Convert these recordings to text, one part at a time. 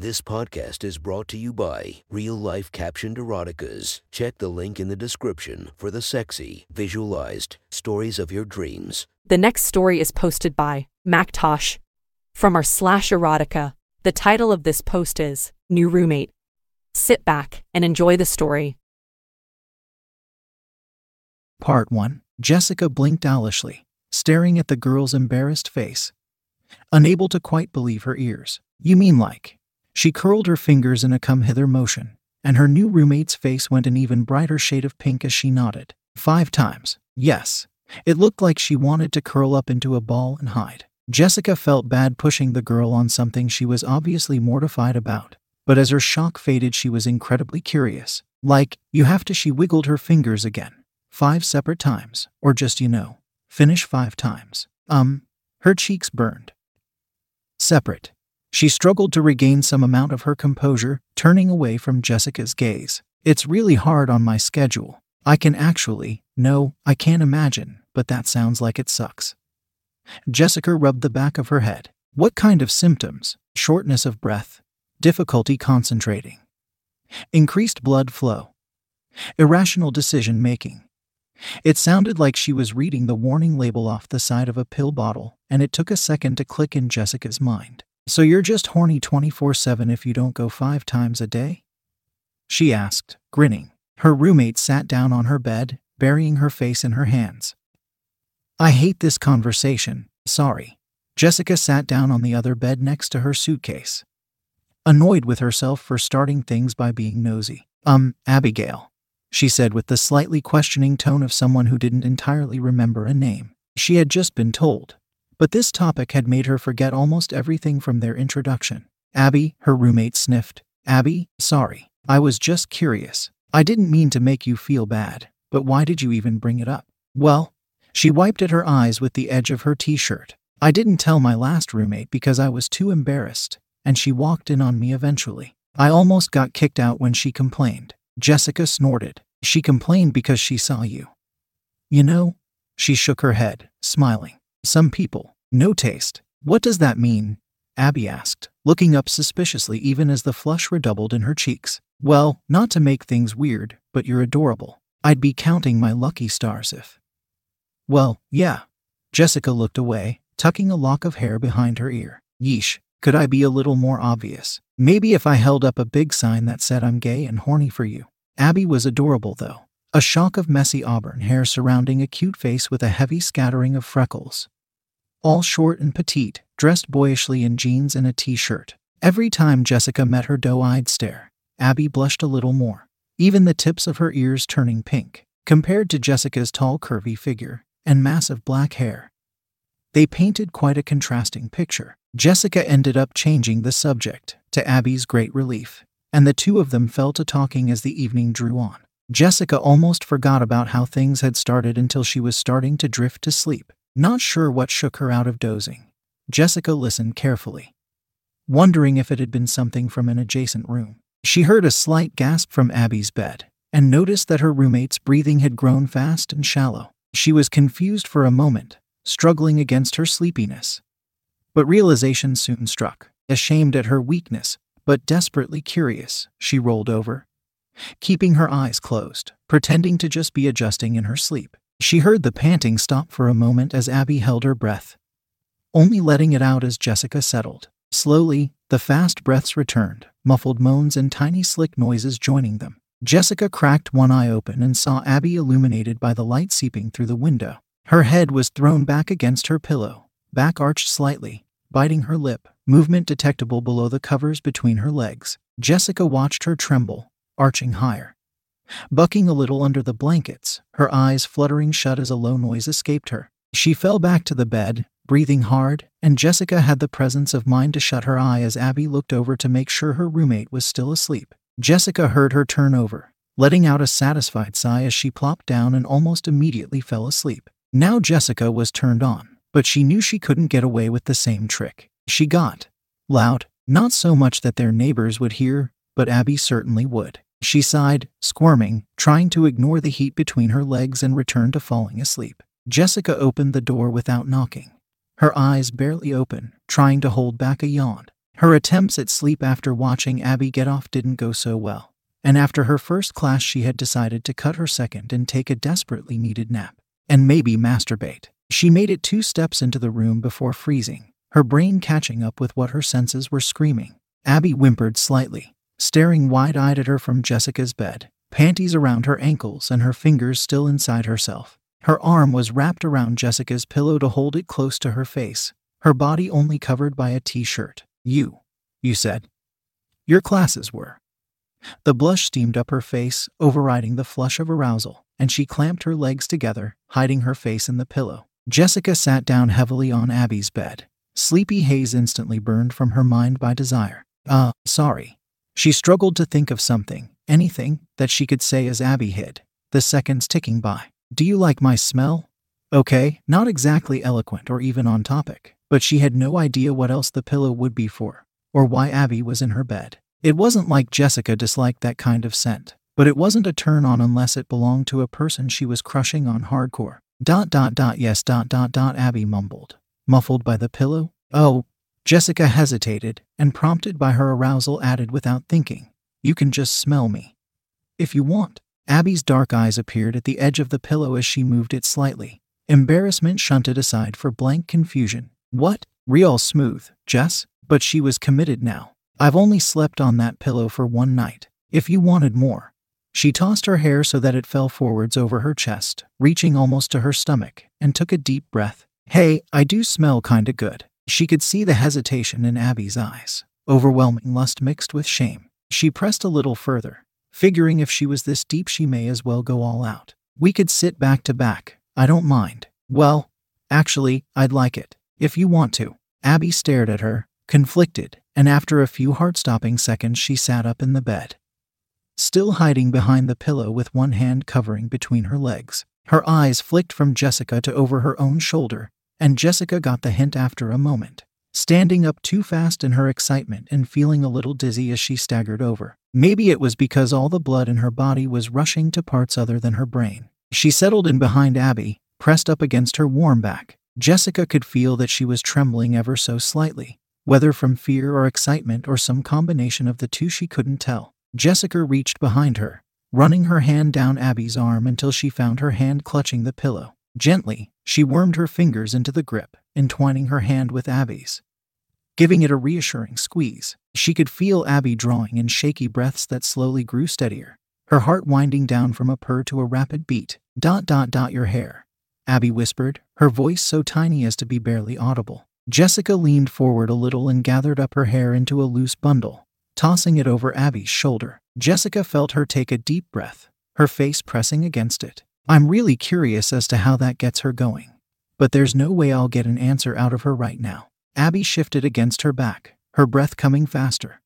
This podcast is brought to you by Real Life Captioned Eroticas. Check the link in the description for the sexy, visualized stories of your dreams. The next story is posted by Mactosh from our slash erotica. The title of this post is New Roommate. Sit back and enjoy the story. Part 1 Jessica blinked owlishly, staring at the girl's embarrassed face, unable to quite believe her ears. You mean like? She curled her fingers in a come hither motion, and her new roommate's face went an even brighter shade of pink as she nodded. Five times. Yes. It looked like she wanted to curl up into a ball and hide. Jessica felt bad pushing the girl on something she was obviously mortified about, but as her shock faded, she was incredibly curious. Like, you have to, she wiggled her fingers again. Five separate times, or just, you know, finish five times. Um, her cheeks burned. Separate. She struggled to regain some amount of her composure, turning away from Jessica's gaze. It's really hard on my schedule. I can actually, no, I can't imagine, but that sounds like it sucks. Jessica rubbed the back of her head. What kind of symptoms? Shortness of breath, difficulty concentrating, increased blood flow, irrational decision making. It sounded like she was reading the warning label off the side of a pill bottle, and it took a second to click in Jessica's mind. So you're just horny 24 7 if you don't go five times a day? She asked, grinning. Her roommate sat down on her bed, burying her face in her hands. I hate this conversation, sorry. Jessica sat down on the other bed next to her suitcase, annoyed with herself for starting things by being nosy. Um, Abigail, she said with the slightly questioning tone of someone who didn't entirely remember a name. She had just been told, but this topic had made her forget almost everything from their introduction. Abby, her roommate sniffed. Abby, sorry. I was just curious. I didn't mean to make you feel bad, but why did you even bring it up? Well, she wiped at her eyes with the edge of her t shirt. I didn't tell my last roommate because I was too embarrassed, and she walked in on me eventually. I almost got kicked out when she complained. Jessica snorted. She complained because she saw you. You know? She shook her head, smiling. Some people, no taste. What does that mean? Abby asked, looking up suspiciously even as the flush redoubled in her cheeks. Well, not to make things weird, but you're adorable. I'd be counting my lucky stars if. Well, yeah. Jessica looked away, tucking a lock of hair behind her ear. Yeesh, could I be a little more obvious? Maybe if I held up a big sign that said I'm gay and horny for you. Abby was adorable, though. A shock of messy auburn hair surrounding a cute face with a heavy scattering of freckles. All short and petite, dressed boyishly in jeans and a t shirt. Every time Jessica met her doe eyed stare, Abby blushed a little more, even the tips of her ears turning pink. Compared to Jessica's tall, curvy figure and massive black hair, they painted quite a contrasting picture. Jessica ended up changing the subject, to Abby's great relief, and the two of them fell to talking as the evening drew on. Jessica almost forgot about how things had started until she was starting to drift to sleep, not sure what shook her out of dozing. Jessica listened carefully, wondering if it had been something from an adjacent room. She heard a slight gasp from Abby's bed and noticed that her roommate's breathing had grown fast and shallow. She was confused for a moment, struggling against her sleepiness. But realization soon struck. Ashamed at her weakness, but desperately curious, she rolled over, keeping her eyes closed, pretending to just be adjusting in her sleep. She heard the panting stop for a moment as Abby held her breath, only letting it out as Jessica settled. Slowly, the fast breaths returned, muffled moans and tiny slick noises joining them. Jessica cracked one eye open and saw Abby illuminated by the light seeping through the window. Her head was thrown back against her pillow, back arched slightly, biting her lip, movement detectable below the covers between her legs. Jessica watched her tremble, arching higher. Bucking a little under the blankets, her eyes fluttering shut as a low noise escaped her. She fell back to the bed, breathing hard, and Jessica had the presence of mind to shut her eye as Abby looked over to make sure her roommate was still asleep. Jessica heard her turn over, letting out a satisfied sigh as she plopped down and almost immediately fell asleep. Now Jessica was turned on, but she knew she couldn't get away with the same trick. She got loud, not so much that their neighbors would hear, but Abby certainly would. She sighed, squirming, trying to ignore the heat between her legs and return to falling asleep. Jessica opened the door without knocking her eyes barely open, trying to hold back a yawn. Her attempts at sleep after watching Abby get off didn't go so well, and after her first class, she had decided to cut her second and take a desperately needed nap, and maybe masturbate. She made it two steps into the room before freezing, her brain catching up with what her senses were screaming. Abby whimpered slightly, staring wide eyed at her from Jessica's bed, panties around her ankles and her fingers still inside herself. Her arm was wrapped around Jessica's pillow to hold it close to her face, her body only covered by a t shirt. You, you said. Your classes were. The blush steamed up her face, overriding the flush of arousal, and she clamped her legs together, hiding her face in the pillow. Jessica sat down heavily on Abby's bed. Sleepy haze instantly burned from her mind by desire. Uh, sorry. She struggled to think of something, anything, that she could say as Abby hid, the seconds ticking by. Do you like my smell? Okay, not exactly eloquent or even on topic, but she had no idea what else the pillow would be for, or why Abby was in her bed. It wasn't like Jessica disliked that kind of scent, but it wasn't a turn on unless it belonged to a person she was crushing on hardcore. Dot dot dot yes dot dot dot Abby mumbled, muffled by the pillow. Oh, Jessica hesitated, and prompted by her arousal added without thinking, You can just smell me. If you want. Abby's dark eyes appeared at the edge of the pillow as she moved it slightly. Embarrassment shunted aside for blank confusion. What? Real smooth, Jess? But she was committed now. I've only slept on that pillow for one night. If you wanted more. She tossed her hair so that it fell forwards over her chest, reaching almost to her stomach, and took a deep breath. Hey, I do smell kinda good. She could see the hesitation in Abby's eyes, overwhelming lust mixed with shame. She pressed a little further, figuring if she was this deep, she may as well go all out. We could sit back to back. I don't mind. Well, actually, I'd like it. If you want to. Abby stared at her, conflicted, and after a few heart stopping seconds, she sat up in the bed. Still hiding behind the pillow with one hand covering between her legs. Her eyes flicked from Jessica to over her own shoulder, and Jessica got the hint after a moment, standing up too fast in her excitement and feeling a little dizzy as she staggered over. Maybe it was because all the blood in her body was rushing to parts other than her brain. She settled in behind Abby, pressed up against her warm back. Jessica could feel that she was trembling ever so slightly, whether from fear or excitement or some combination of the two, she couldn't tell. Jessica reached behind her, running her hand down Abby's arm until she found her hand clutching the pillow. Gently, she wormed her fingers into the grip, entwining her hand with Abby's. Giving it a reassuring squeeze, she could feel Abby drawing in shaky breaths that slowly grew steadier, her heart winding down from a purr to a rapid beat. Dot dot dot your hair, Abby whispered, her voice so tiny as to be barely audible. Jessica leaned forward a little and gathered up her hair into a loose bundle, tossing it over Abby's shoulder. Jessica felt her take a deep breath, her face pressing against it. I'm really curious as to how that gets her going. But there's no way I'll get an answer out of her right now. Abby shifted against her back, her breath coming faster.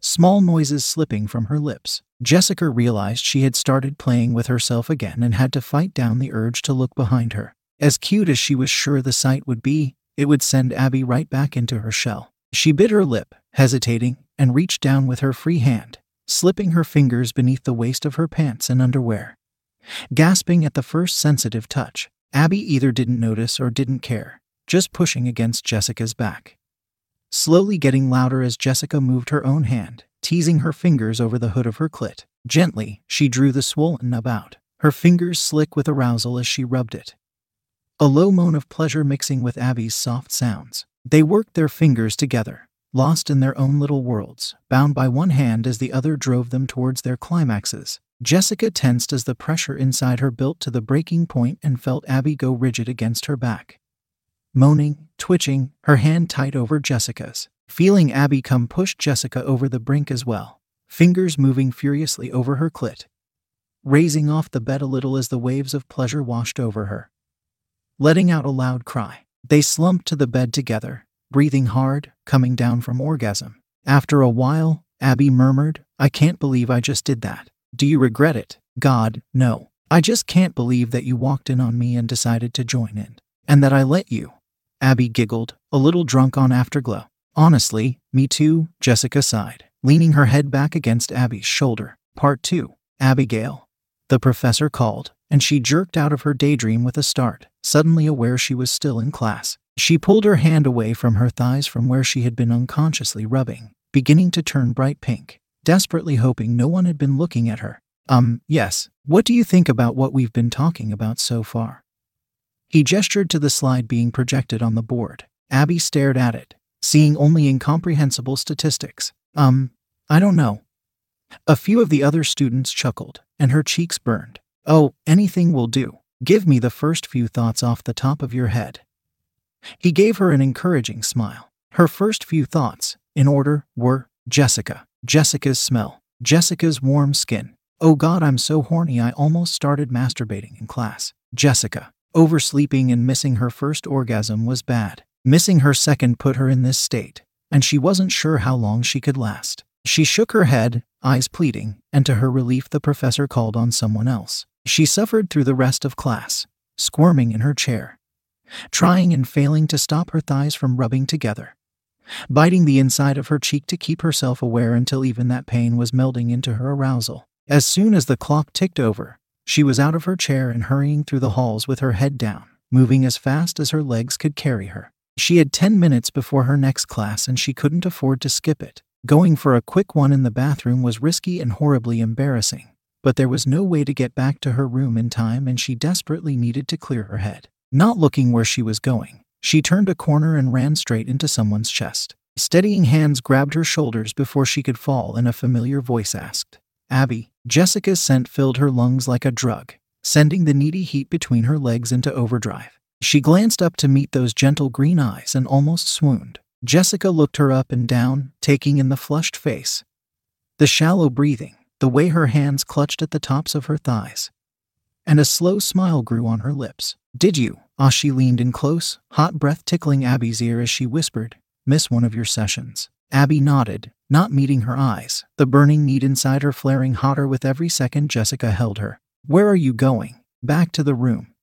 Small noises slipping from her lips. Jessica realized she had started playing with herself again and had to fight down the urge to look behind her. As cute as she was sure the sight would be, it would send Abby right back into her shell. She bit her lip, hesitating, and reached down with her free hand, slipping her fingers beneath the waist of her pants and underwear. Gasping at the first sensitive touch, Abby either didn't notice or didn't care, just pushing against Jessica's back. Slowly getting louder as Jessica moved her own hand, teasing her fingers over the hood of her clit. Gently, she drew the swollen nub out, her fingers slick with arousal as she rubbed it. A low moan of pleasure mixing with Abby's soft sounds. They worked their fingers together, lost in their own little worlds, bound by one hand as the other drove them towards their climaxes. Jessica tensed as the pressure inside her built to the breaking point and felt Abby go rigid against her back. Moaning, twitching, her hand tight over Jessica's. Feeling Abby come pushed Jessica over the brink as well, fingers moving furiously over her clit, raising off the bed a little as the waves of pleasure washed over her. Letting out a loud cry, they slumped to the bed together, breathing hard, coming down from orgasm. After a while, Abby murmured, I can't believe I just did that. Do you regret it? God, no. I just can't believe that you walked in on me and decided to join in. And that I let you. Abby giggled, a little drunk on afterglow. Honestly, me too, Jessica sighed, leaning her head back against Abby's shoulder. Part 2. Abigail. The professor called, and she jerked out of her daydream with a start, suddenly aware she was still in class. She pulled her hand away from her thighs from where she had been unconsciously rubbing, beginning to turn bright pink, desperately hoping no one had been looking at her. Um, yes, what do you think about what we've been talking about so far? He gestured to the slide being projected on the board. Abby stared at it, seeing only incomprehensible statistics. Um, I don't know. A few of the other students chuckled, and her cheeks burned. Oh, anything will do. Give me the first few thoughts off the top of your head. He gave her an encouraging smile. Her first few thoughts, in order, were Jessica, Jessica's smell, Jessica's warm skin. Oh god, I'm so horny I almost started masturbating in class. Jessica, oversleeping and missing her first orgasm was bad. Missing her second put her in this state, and she wasn't sure how long she could last. She shook her head, eyes pleading, and to her relief, the professor called on someone else. She suffered through the rest of class, squirming in her chair, trying and failing to stop her thighs from rubbing together, biting the inside of her cheek to keep herself aware until even that pain was melding into her arousal. As soon as the clock ticked over, she was out of her chair and hurrying through the halls with her head down, moving as fast as her legs could carry her. She had 10 minutes before her next class and she couldn't afford to skip it. Going for a quick one in the bathroom was risky and horribly embarrassing, but there was no way to get back to her room in time and she desperately needed to clear her head. Not looking where she was going, she turned a corner and ran straight into someone's chest. Steadying hands grabbed her shoulders before she could fall, and a familiar voice asked, Abby. Jessica's scent filled her lungs like a drug, sending the needy heat between her legs into overdrive. She glanced up to meet those gentle green eyes and almost swooned. Jessica looked her up and down, taking in the flushed face, the shallow breathing, the way her hands clutched at the tops of her thighs. And a slow smile grew on her lips. Did you? Ah, she leaned in close, hot breath tickling Abby's ear as she whispered, Miss one of your sessions. Abby nodded, not meeting her eyes, the burning need inside her flaring hotter with every second Jessica held her. Where are you going? Back to the room.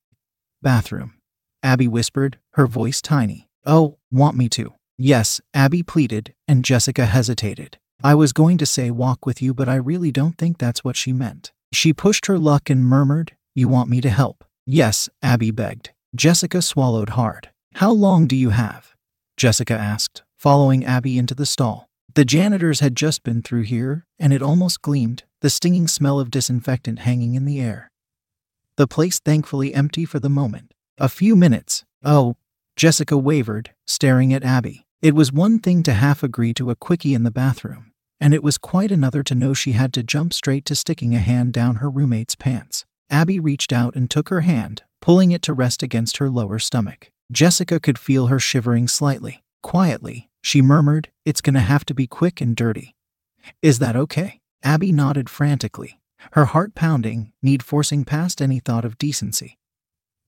Bathroom. Abby whispered, her voice tiny. Oh, want me to? Yes, Abby pleaded, and Jessica hesitated. I was going to say walk with you, but I really don't think that's what she meant. She pushed her luck and murmured, You want me to help? Yes, Abby begged. Jessica swallowed hard. How long do you have? Jessica asked, following Abby into the stall. The janitors had just been through here, and it almost gleamed, the stinging smell of disinfectant hanging in the air. The place thankfully empty for the moment. A few minutes. Oh, Jessica wavered, staring at Abby. It was one thing to half agree to a quickie in the bathroom, and it was quite another to know she had to jump straight to sticking a hand down her roommate's pants. Abby reached out and took her hand, pulling it to rest against her lower stomach. Jessica could feel her shivering slightly. Quietly, she murmured, It's gonna have to be quick and dirty. Is that okay? Abby nodded frantically, her heart pounding, need forcing past any thought of decency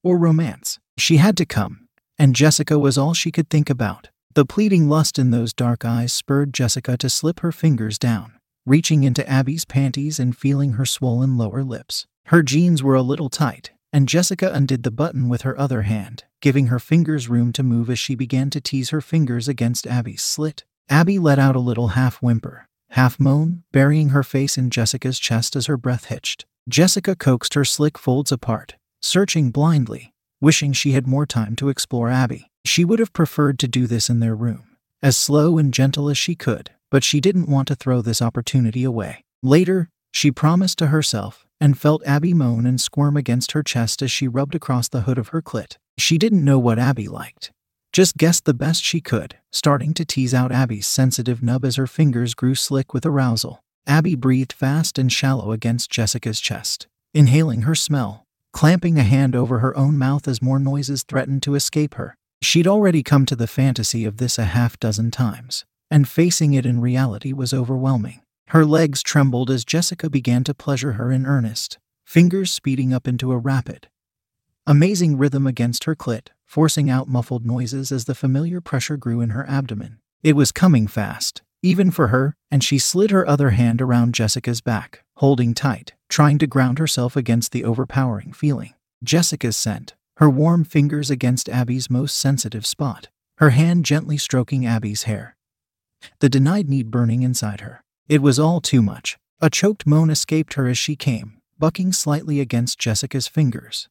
or romance. She had to come, and Jessica was all she could think about. The pleading lust in those dark eyes spurred Jessica to slip her fingers down, reaching into Abby's panties and feeling her swollen lower lips. Her jeans were a little tight, and Jessica undid the button with her other hand, giving her fingers room to move as she began to tease her fingers against Abby's slit. Abby let out a little half whimper, half moan, burying her face in Jessica's chest as her breath hitched. Jessica coaxed her slick folds apart, searching blindly, wishing she had more time to explore Abby. She would have preferred to do this in their room, as slow and gentle as she could, but she didn't want to throw this opportunity away. Later, she promised to herself and felt Abby moan and squirm against her chest as she rubbed across the hood of her clit. She didn't know what Abby liked, just guessed the best she could, starting to tease out Abby's sensitive nub as her fingers grew slick with arousal. Abby breathed fast and shallow against Jessica's chest, inhaling her smell, clamping a hand over her own mouth as more noises threatened to escape her. She'd already come to the fantasy of this a half dozen times, and facing it in reality was overwhelming. Her legs trembled as Jessica began to pleasure her in earnest, fingers speeding up into a rapid, amazing rhythm against her clit, forcing out muffled noises as the familiar pressure grew in her abdomen. It was coming fast, even for her, and she slid her other hand around Jessica's back, holding tight, trying to ground herself against the overpowering feeling. Jessica's scent, her warm fingers against Abby's most sensitive spot, her hand gently stroking Abby's hair. The denied need burning inside her. It was all too much. A choked moan escaped her as she came, bucking slightly against Jessica's fingers.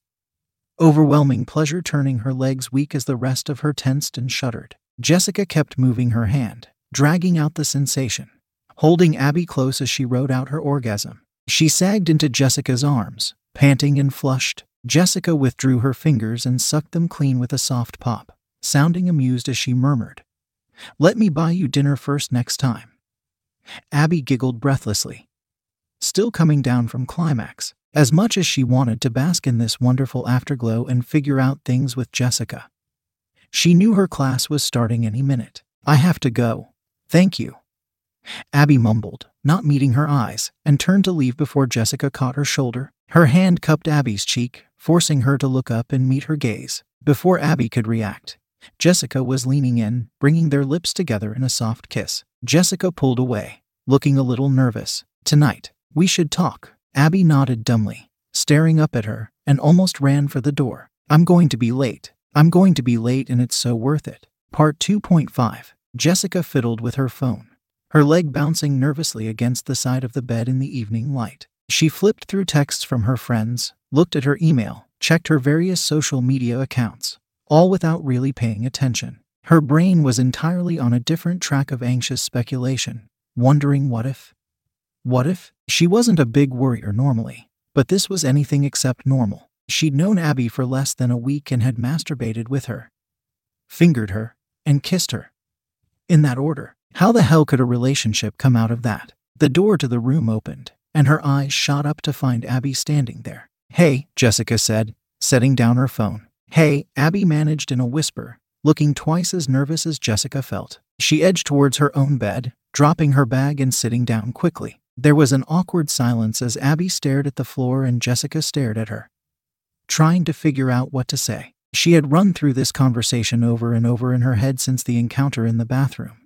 overwhelming pleasure turning her legs weak as the rest of her tensed and shuddered. Jessica kept moving her hand, dragging out the sensation, holding Abby close as she rode out her orgasm. She sagged into Jessica's arms, panting and flushed. Jessica withdrew her fingers and sucked them clean with a soft pop, sounding amused as she murmured, Let me buy you dinner first next time. Abby giggled breathlessly, still coming down from climax, as much as she wanted to bask in this wonderful afterglow and figure out things with Jessica. She knew her class was starting any minute. I have to go. Thank you. Abby mumbled, not meeting her eyes, and turned to leave before Jessica caught her shoulder. Her hand cupped Abby's cheek, forcing her to look up and meet her gaze. Before Abby could react, Jessica was leaning in, bringing their lips together in a soft kiss. Jessica pulled away, looking a little nervous. Tonight, we should talk. Abby nodded dumbly, staring up at her, and almost ran for the door. I'm going to be late. I'm going to be late, and it's so worth it. Part 2.5 Jessica fiddled with her phone, her leg bouncing nervously against the side of the bed in the evening light. She flipped through texts from her friends, looked at her email, checked her various social media accounts, all without really paying attention. Her brain was entirely on a different track of anxious speculation, wondering what if? What if? She wasn't a big worrier normally, but this was anything except normal. She'd known Abby for less than a week and had masturbated with her, fingered her, and kissed her. In that order. How the hell could a relationship come out of that? The door to the room opened, and her eyes shot up to find Abby standing there. Hey, Jessica said, setting down her phone. Hey, Abby managed in a whisper, looking twice as nervous as Jessica felt. She edged towards her own bed, dropping her bag and sitting down quickly. There was an awkward silence as Abby stared at the floor and Jessica stared at her, trying to figure out what to say. She had run through this conversation over and over in her head since the encounter in the bathroom.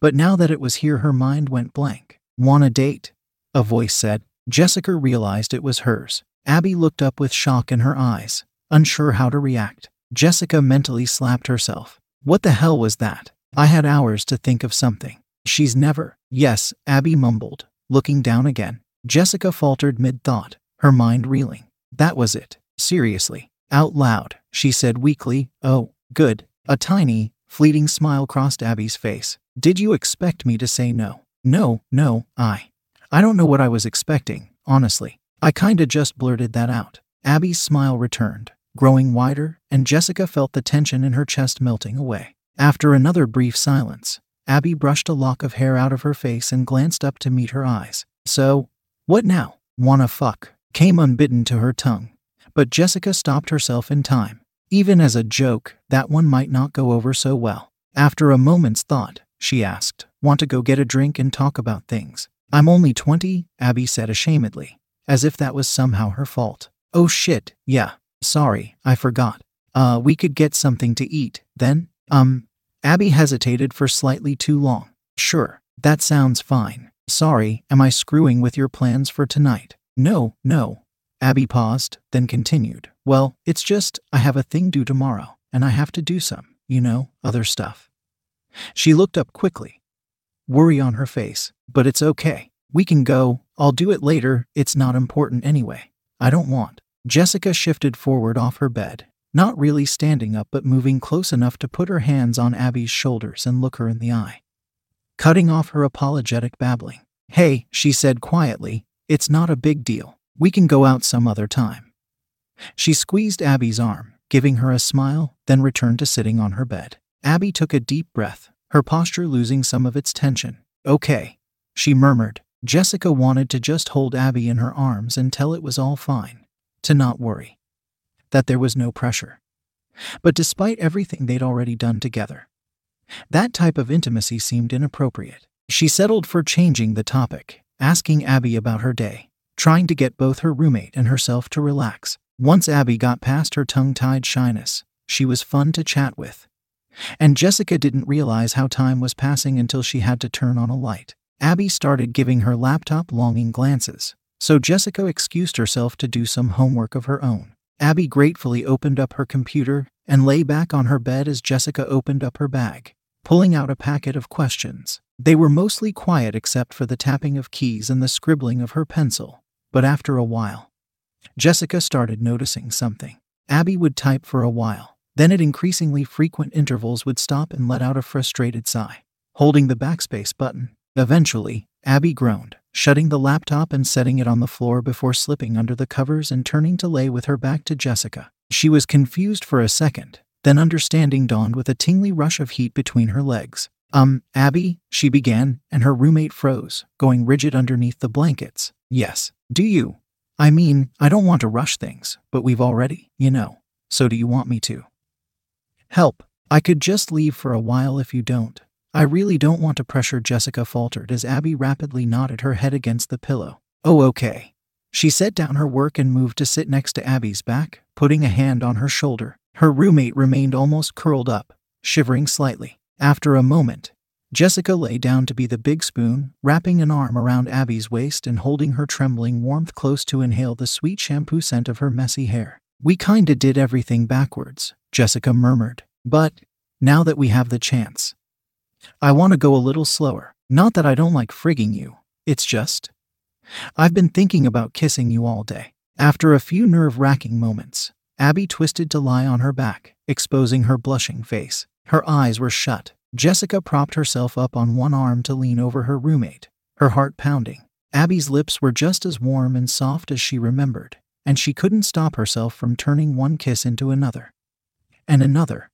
But now that it was here, her mind went blank. Want a date? A voice said. Jessica realized it was hers. Abby looked up with shock in her eyes, unsure how to react. Jessica mentally slapped herself. What the hell was that? I had hours to think of something. She's never. Yes, Abby mumbled, looking down again. Jessica faltered mid thought, her mind reeling. That was it. Seriously. Out loud, she said weakly, Oh, good. A tiny, fleeting smile crossed Abby's face. Did you expect me to say no? No, no, I. I don't know what I was expecting, honestly. I kinda just blurted that out. Abby's smile returned, growing wider, and Jessica felt the tension in her chest melting away. After another brief silence, Abby brushed a lock of hair out of her face and glanced up to meet her eyes. So, what now? Wanna fuck? came unbidden to her tongue. But Jessica stopped herself in time. Even as a joke, that one might not go over so well. After a moment's thought, she asked, Want to go get a drink and talk about things? I'm only 20, Abby said ashamedly, as if that was somehow her fault. Oh shit, yeah, sorry, I forgot. Uh, we could get something to eat, then? Um, Abby hesitated for slightly too long. Sure, that sounds fine. Sorry, am I screwing with your plans for tonight? No, no. Abby paused, then continued. Well, it's just, I have a thing due tomorrow, and I have to do some, you know, other stuff. She looked up quickly, worry on her face. But it's okay. We can go. I'll do it later. It's not important anyway. I don't want. Jessica shifted forward off her bed not really standing up but moving close enough to put her hands on Abby's shoulders and look her in the eye. Cutting off her apologetic babbling. Hey, she said quietly, it's not a big deal. We can go out some other time. She squeezed Abby's arm, giving her a smile, then returned to sitting on her bed. Abby took a deep breath, her posture losing some of its tension. Okay, she murmured. Jessica wanted to just hold Abby in her arms until it was all fine, to not worry that there was no pressure. But despite everything they'd already done together, that type of intimacy seemed inappropriate. She settled for changing the topic, asking Abby about her day, trying to get both her roommate and herself to relax. Once Abby got past her tongue tied shyness, she was fun to chat with. And Jessica didn't realize how time was passing until she had to turn on a light. Abby started giving her laptop longing glances, so Jessica excused herself to do some homework of her own. Abby gratefully opened up her computer and lay back on her bed as Jessica opened up her bag, pulling out a packet of questions. They were mostly quiet except for the tapping of keys and the scribbling of her pencil, but after a while, Jessica started noticing something. Abby would type for a while, then at increasingly frequent intervals would stop and let out a frustrated sigh, holding the backspace button. Eventually, Abby groaned, shutting the laptop and setting it on the floor before slipping under the covers and turning to lay with her back to Jessica. She was confused for a second, then understanding dawned with a tingly rush of heat between her legs. Um, Abby, she began, and her roommate froze, going rigid underneath the blankets. Yes. Do you? I mean, I don't want to rush things, but we've already, you know. So do you want me to? Help. I could just leave for a while if you don't. I really don't want to pressure Jessica faltered as Abby rapidly nodded her head against the pillow. Oh, okay. She set down her work and moved to sit next to Abby's back, putting a hand on her shoulder. Her roommate remained almost curled up, shivering slightly. After a moment, Jessica lay down to be the big spoon, wrapping an arm around Abby's waist and holding her trembling warmth close to inhale the sweet shampoo scent of her messy hair. We kinda did everything backwards, Jessica murmured. But, now that we have the chance, I want to go a little slower. Not that I don't like frigging you, it's just. I've been thinking about kissing you all day. After a few nerve wracking moments, Abby twisted to lie on her back, exposing her blushing face. Her eyes were shut. Jessica propped herself up on one arm to lean over her roommate, her heart pounding. Abby's lips were just as warm and soft as she remembered, and she couldn't stop herself from turning one kiss into another. And another.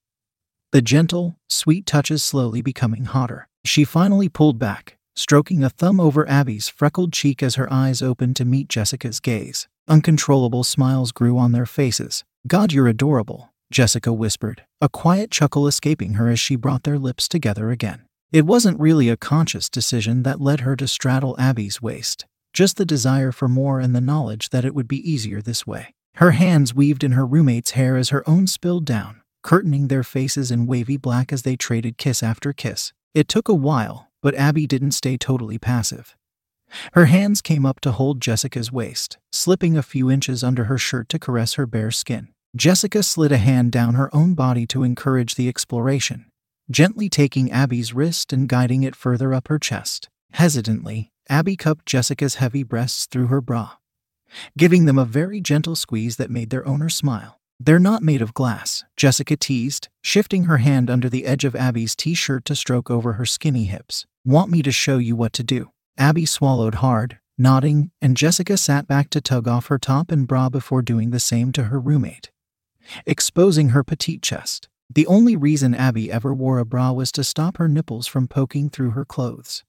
The gentle, sweet touches slowly becoming hotter. She finally pulled back, stroking a thumb over Abby's freckled cheek as her eyes opened to meet Jessica's gaze. Uncontrollable smiles grew on their faces. God, you're adorable, Jessica whispered, a quiet chuckle escaping her as she brought their lips together again. It wasn't really a conscious decision that led her to straddle Abby's waist, just the desire for more and the knowledge that it would be easier this way. Her hands weaved in her roommate's hair as her own spilled down, curtaining their faces in wavy black as they traded kiss after kiss. It took a while, but Abby didn't stay totally passive. Her hands came up to hold Jessica's waist, slipping a few inches under her shirt to caress her bare skin. Jessica slid a hand down her own body to encourage the exploration, gently taking Abby's wrist and guiding it further up her chest. Hesitantly, Abby cupped Jessica's heavy breasts through her bra, giving them a very gentle squeeze that made their owner smile. They're not made of glass, Jessica teased, shifting her hand under the edge of Abby's t shirt to stroke over her skinny hips. Want me to show you what to do? Abby swallowed hard, nodding, and Jessica sat back to tug off her top and bra before doing the same to her roommate, exposing her petite chest. The only reason Abby ever wore a bra was to stop her nipples from poking through her clothes.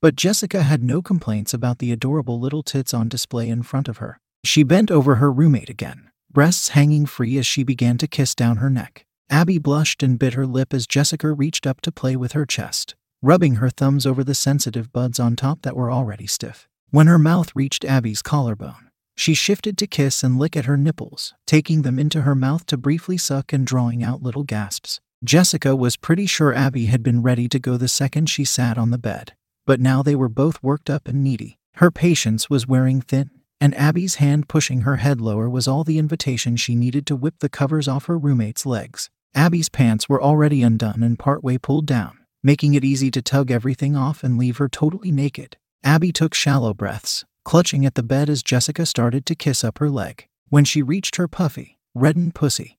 But Jessica had no complaints about the adorable little tits on display in front of her. She bent over her roommate again, breasts hanging free as she began to kiss down her neck. Abby blushed and bit her lip as Jessica reached up to play with her chest, rubbing her thumbs over the sensitive buds on top that were already stiff. When her mouth reached Abby's collarbone, she shifted to kiss and lick at her nipples, taking them into her mouth to briefly suck and drawing out little gasps. Jessica was pretty sure Abby had been ready to go the second she sat on the bed, but now they were both worked up and needy. Her patience was wearing thin, and Abby's hand pushing her head lower was all the invitation she needed to whip the covers off her roommate's legs. Abby's pants were already undone and partway pulled down, making it easy to tug everything off and leave her totally naked. Abby took shallow breaths, clutching at the bed as Jessica started to kiss up her leg. When she reached her puffy, reddened pussy,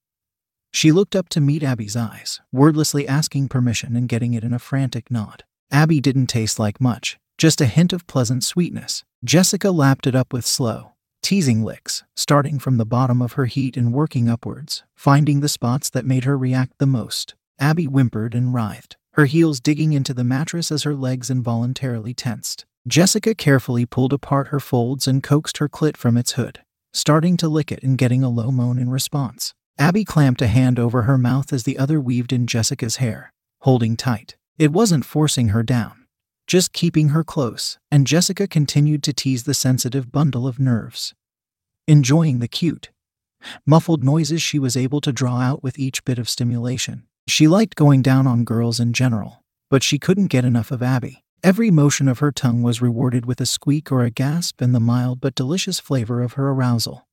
she looked up to meet Abby's eyes, wordlessly asking permission and getting it in a frantic nod. Abby didn't taste like much, just a hint of pleasant sweetness. Jessica lapped it up with slow, teasing licks, starting from the bottom of her heat and working upwards, finding the spots that made her react the most. Abby whimpered and writhed, her heels digging into the mattress as her legs involuntarily tensed. Jessica carefully pulled apart her folds and coaxed her clit from its hood, starting to lick it and getting a low moan in response. Abby clamped a hand over her mouth as the other weaved in Jessica's hair, holding tight. It wasn't forcing her down just keeping her close, and Jessica continued to tease the sensitive bundle of nerves. Enjoying the cute, muffled noises she was able to draw out with each bit of stimulation. She liked going down on girls in general, but she couldn't get enough of Abby. Every motion of her tongue was rewarded with a squeak or a gasp and the mild but delicious flavor of her arousal,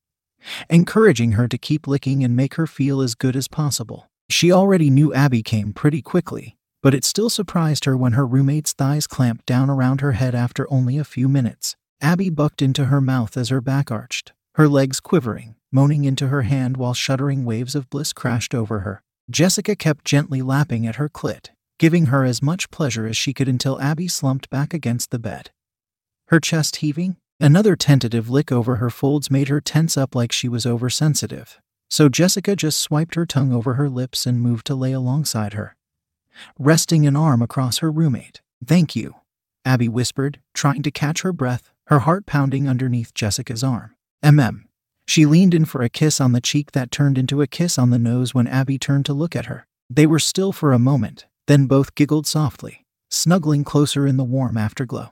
encouraging her to keep licking and make her feel as good as possible. She already knew Abby came pretty quickly, but it still surprised her when her roommate's thighs clamped down around her head after only a few minutes. Abby bucked into her mouth as her back arched, her legs quivering, moaning into her hand while shuddering waves of bliss crashed over her. Jessica kept gently lapping at her clit, giving her as much pleasure as she could until Abby slumped back against the bed. Her chest heaving, another tentative lick over her folds made her tense up like she was oversensitive. So Jessica just swiped her tongue over her lips and moved to lay alongside her, resting an arm across her roommate. Thank you, Abby whispered, trying to catch her breath, her heart pounding underneath Jessica's arm. MM. She leaned in for a kiss on the cheek that turned into a kiss on the nose when Abby turned to look at her. They were still for a moment, then both giggled softly, snuggling closer in the warm afterglow.